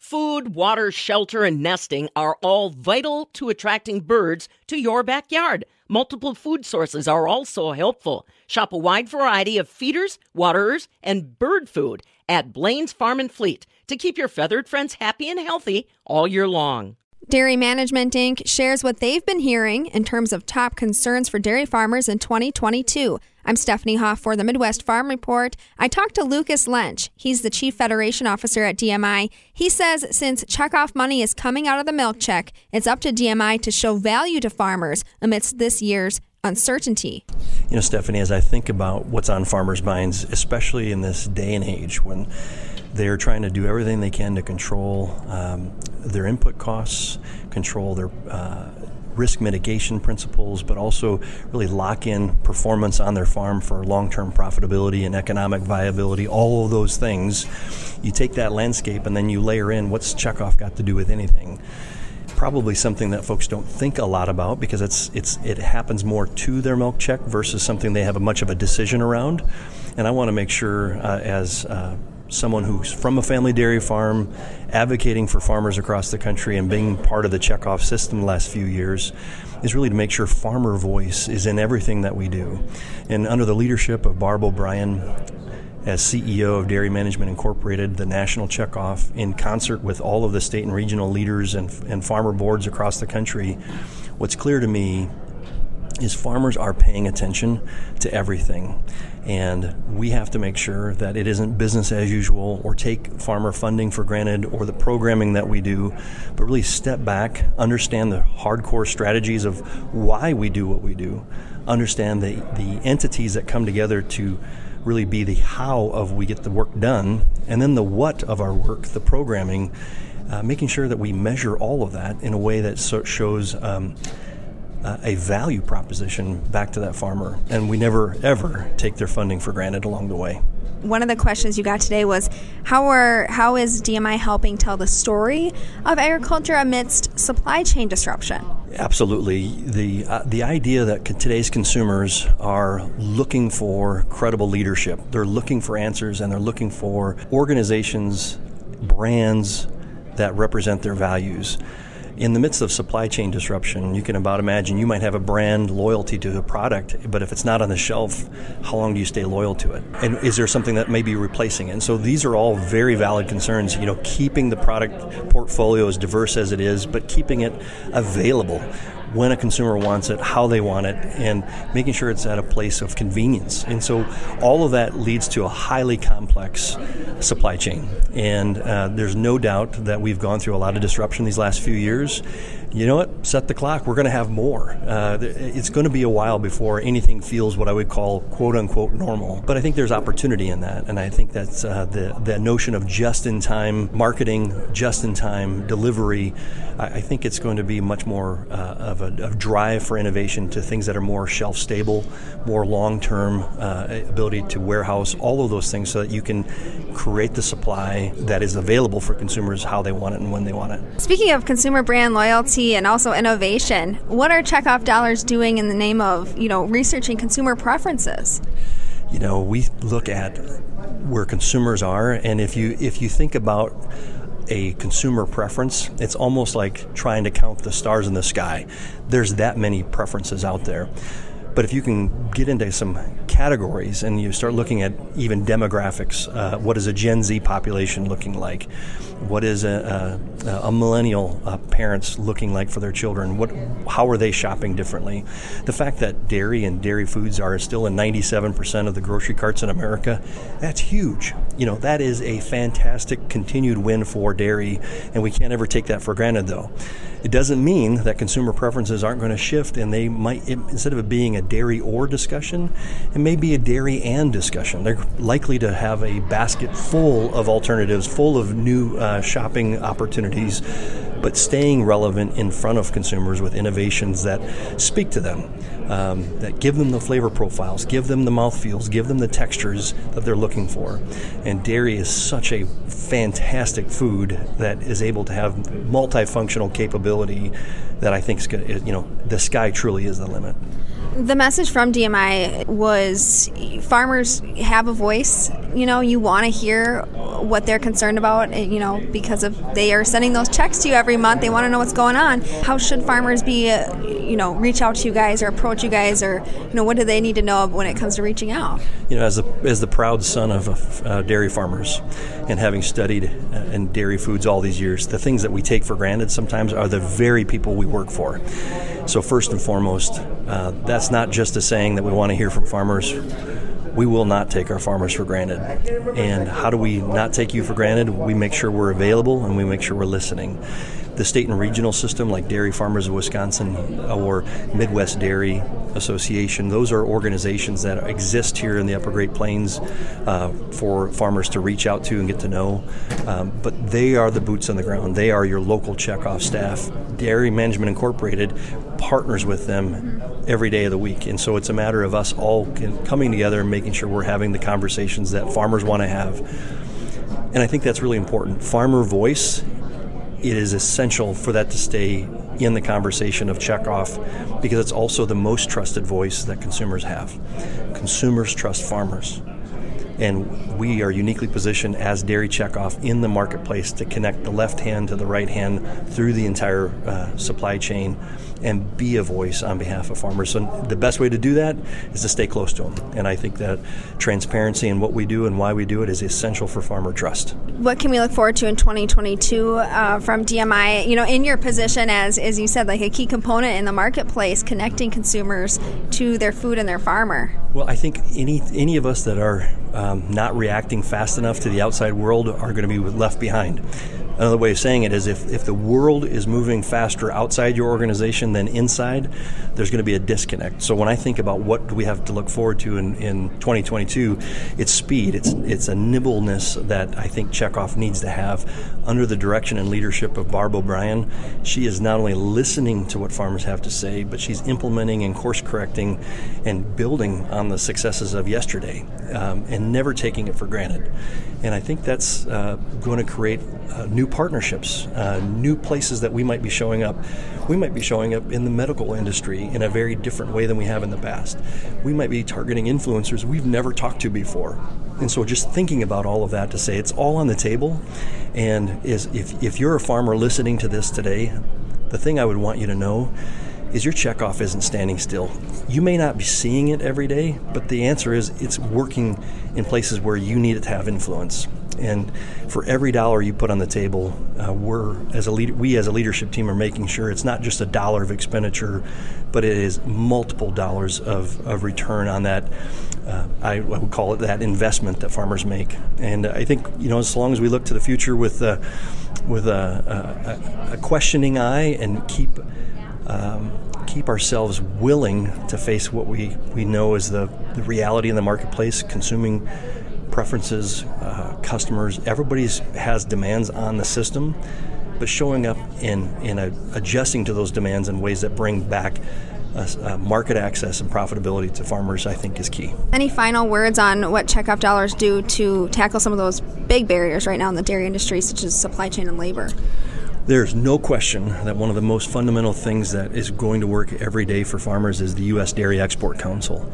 Food, water, shelter, and nesting are all vital to attracting birds to your backyard. Multiple food sources are also helpful. Shop a wide variety of feeders, waterers, and bird food at Blain's Farm and Fleet to keep your feathered friends happy and healthy all year long. Dairy Management Inc. shares what they've been hearing in terms of top concerns for dairy farmers in 2022. I'm Stephanie Hoff for the Midwest Farm Report. I talked to Lucas Lentsch. He's the Chief Federation Officer at DMI. He says since checkoff money is coming out of the milk check, it's up to DMI to show value to farmers amidst this year's uncertainty. You know, Stephanie, as I think about what's on farmers' minds, especially in this day and age when they're trying to do everything they can to control um, their input costs, control their uh, risk mitigation principles, but also really lock in performance on their farm for long term profitability and economic viability, all of those things. You take that landscape and then you layer in what's checkoff got to do with anything probably something that folks don't think a lot about because it's it's it happens more to their milk check versus something they have a much of a decision around. And I want to make sure, uh, as uh, someone who's from a family dairy farm, advocating for farmers across the country and being part of the checkoff system the last few years, is really to make sure farmer voice is in everything that we do. And under the leadership of Barb O'Brien, as CEO of Dairy Management Incorporated, the national checkoff, in concert with all of the state and regional leaders and, and farmer boards across the country, what's clear to me is farmers are paying attention to everything. And we have to make sure that it isn't business as usual or take farmer funding for granted or the programming that we do, but really step back, understand the hardcore strategies of why we do what we do, understand the, the entities that come together to really be the how of we get the work done, and then the what of our work, the programming, uh, making sure that we measure all of that in a way that so shows. Um, uh, a value proposition back to that farmer, and we never ever take their funding for granted along the way. One of the questions you got today was how are how is DMI helping tell the story of agriculture amidst supply chain disruption? Absolutely, the uh, the idea that today's consumers are looking for credible leadership, they're looking for answers, and they're looking for organizations, brands that represent their values in the midst of supply chain disruption, you can about imagine you might have a brand loyalty to a product, but if it's not on the shelf, how long do you stay loyal to it? And is there something that may be replacing it? And so these are all very valid concerns. You know, keeping the product portfolio as diverse as it is, but keeping it available when a consumer wants it, how they want it, and making sure it's at a place of convenience. And so all of that leads to a highly complex supply chain. And uh, there's no doubt that we've gone through a lot of disruption these last few years you know what? Set the clock. We're going to have more. Uh, it's going to be a while before anything feels what I would call "quote unquote" normal. But I think there's opportunity in that, and I think that's uh, the the notion of just-in-time marketing, just-in-time delivery. I, I, think it's going to be much more uh, a of drive for innovation to things that are more shelf-stable, more long-term uh, ability to warehouse all of those things, so that you can create the supply that is available for consumers how they want it and when they want it. Speaking of consumer brand loyalty and also innovation. What are checkoff dollars doing in the name of, you know, researching consumer preferences? You know, we look at where consumers are and if you if you think about a consumer preference, it's almost like trying to count the stars in the sky. There's that many preferences out there. But if you can get into some categories and you start looking at even demographics, uh, what is a Gen Z population looking like? What is a, a, a millennial uh, parents looking like for their children? What, how are they shopping differently? The fact that dairy and dairy foods are still in 97% of the grocery carts in America, that's huge. You know, that is a fantastic continued win for dairy, and we can't ever take that for granted, though. It doesn't mean that consumer preferences aren't going to shift, and they might, instead of it being a dairy or discussion, it may be a dairy and discussion. They're likely to have a basket full of alternatives, full of new uh, shopping opportunities, but staying relevant in front of consumers with innovations that speak to them um, that give them the flavor profiles, give them the mouthfeels, give them the textures that they're looking for. And dairy is such a fantastic food that is able to have multifunctional capability that I think is good. You know, the sky truly is the limit. The message from DMI was farmers have a voice. You know, you want to hear what they're concerned about, you know, because of they are sending those checks to you every month. They want to know what's going on. How should farmers be, uh, you know, reach out to you guys or approach you guys or, you know, what do they need to know when it comes to reaching out? You know, as the, as the proud son of uh, dairy farmers and having studied uh, in dairy foods all these years, the things that we take for granted sometimes are the very people we work for. So, first and foremost, uh, that's not just a saying that we want to hear from farmers. We will not take our farmers for granted. And how do we not take you for granted? We make sure we're available and we make sure we're listening the state and regional system, like Dairy Farmers of Wisconsin or Midwest Dairy Association, those are organizations that exist here in the Upper Great Plains uh, for farmers to reach out to and get to know. Um, but they are the boots on the ground. They are your local checkoff staff. Dairy Management Incorporated partners with them every day of the week. And so it's a matter of us all coming together and making sure we're having the conversations that farmers want to have. And I think that's really important. Farmer voice it is essential for that to stay in the conversation of checkoff because it's also the most trusted voice that consumers have. Consumers trust farmers. And we are uniquely positioned as Dairy Checkoff in the marketplace to connect the left hand to the right hand through the entire uh, supply chain and be a voice on behalf of farmers. So the best way to do that is to stay close to them. And I think that transparency in what we do and why we do it is essential for farmer trust. What can we look forward to in 2022 uh, from DMI? You know, in your position as, as you said, like a key component in the marketplace, connecting consumers to their food and their farmer. Well, I think any any of us that are um, not reacting fast enough to the outside world are going to be left behind. Another way of saying it is if, if the world is moving faster outside your organization than inside, there's going to be a disconnect. So when I think about what do we have to look forward to in, in 2022, it's speed. It's it's a nimbleness that I think Checkoff needs to have under the direction and leadership of Barb O'Brien. She is not only listening to what farmers have to say, but she's implementing and course correcting and building on the successes of yesterday um, and never taking it for granted. And I think that's uh, going to create uh, new partnerships, uh, new places that we might be showing up. We might be showing up in the medical industry in a very different way than we have in the past. We might be targeting influencers we've never talked to before. And so just thinking about all of that to say it's all on the table. And is if, if you're a farmer listening to this today, the thing I would want you to know is your checkoff isn't standing still. You may not be seeing it every day, but the answer is it's working in places where you need it to have influence. And for every dollar you put on the table, uh, we're as a lead, we as a leadership team are making sure it's not just a dollar of expenditure, but it is multiple dollars of, of return on that. Uh, I, I, would call it that investment that farmers make. And I think you know as long as we look to the future with uh, with a, a, a questioning eye and keep um, keep ourselves willing to face what we, we know is the, the reality in the marketplace, consuming preferences, uh, customers. Everybody has demands on the system, but showing up in, in adjusting to those demands in ways that bring back market access and profitability to farmers, I think, is key. Any final words on what checkoff dollars do to tackle some of those big barriers right now in the dairy industry, such as supply chain and labor? There's no question that one of the most fundamental things that is going to work every day for farmers is the U.S. Dairy Export Council.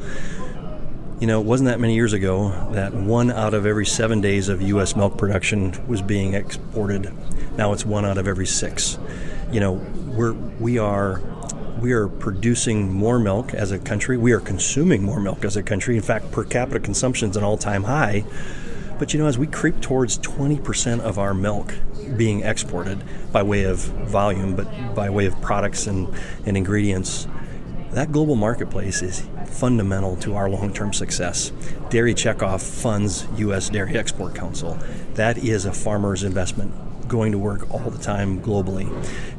You know, it wasn't that many years ago that one out of every seven days of U.S. milk production was being exported. Now it's one out of every six. You know, we're we are we are producing more milk as a country. We are consuming more milk as a country. In fact, per capita consumption is an all-time high. But you know, as we creep towards 20% of our milk being exported by way of volume, but by way of products and, and ingredients, that global marketplace is fundamental to our long term success. Dairy Checkoff funds U.S. Dairy Export Council. That is a farmer's investment going to work all the time globally.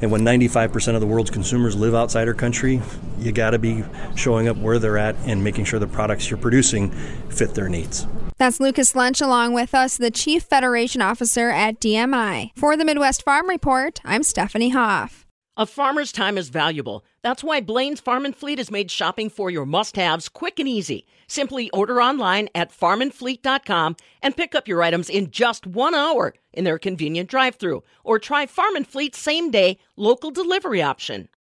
And when 95% of the world's consumers live outside our country, you got to be showing up where they're at and making sure the products you're producing fit their needs. That's Lucas Lentsch along with us, the Chief Federation Officer at DMI. For the Midwest Farm Report, I'm Stephanie Hoff. A farmer's time is valuable. That's why Blain's Farm and Fleet has made shopping for your must-haves quick and easy. Simply order online at farmandfleet.com and pick up your items in just one hour in their convenient drive-through, or try Farm and Fleet's same-day local delivery option.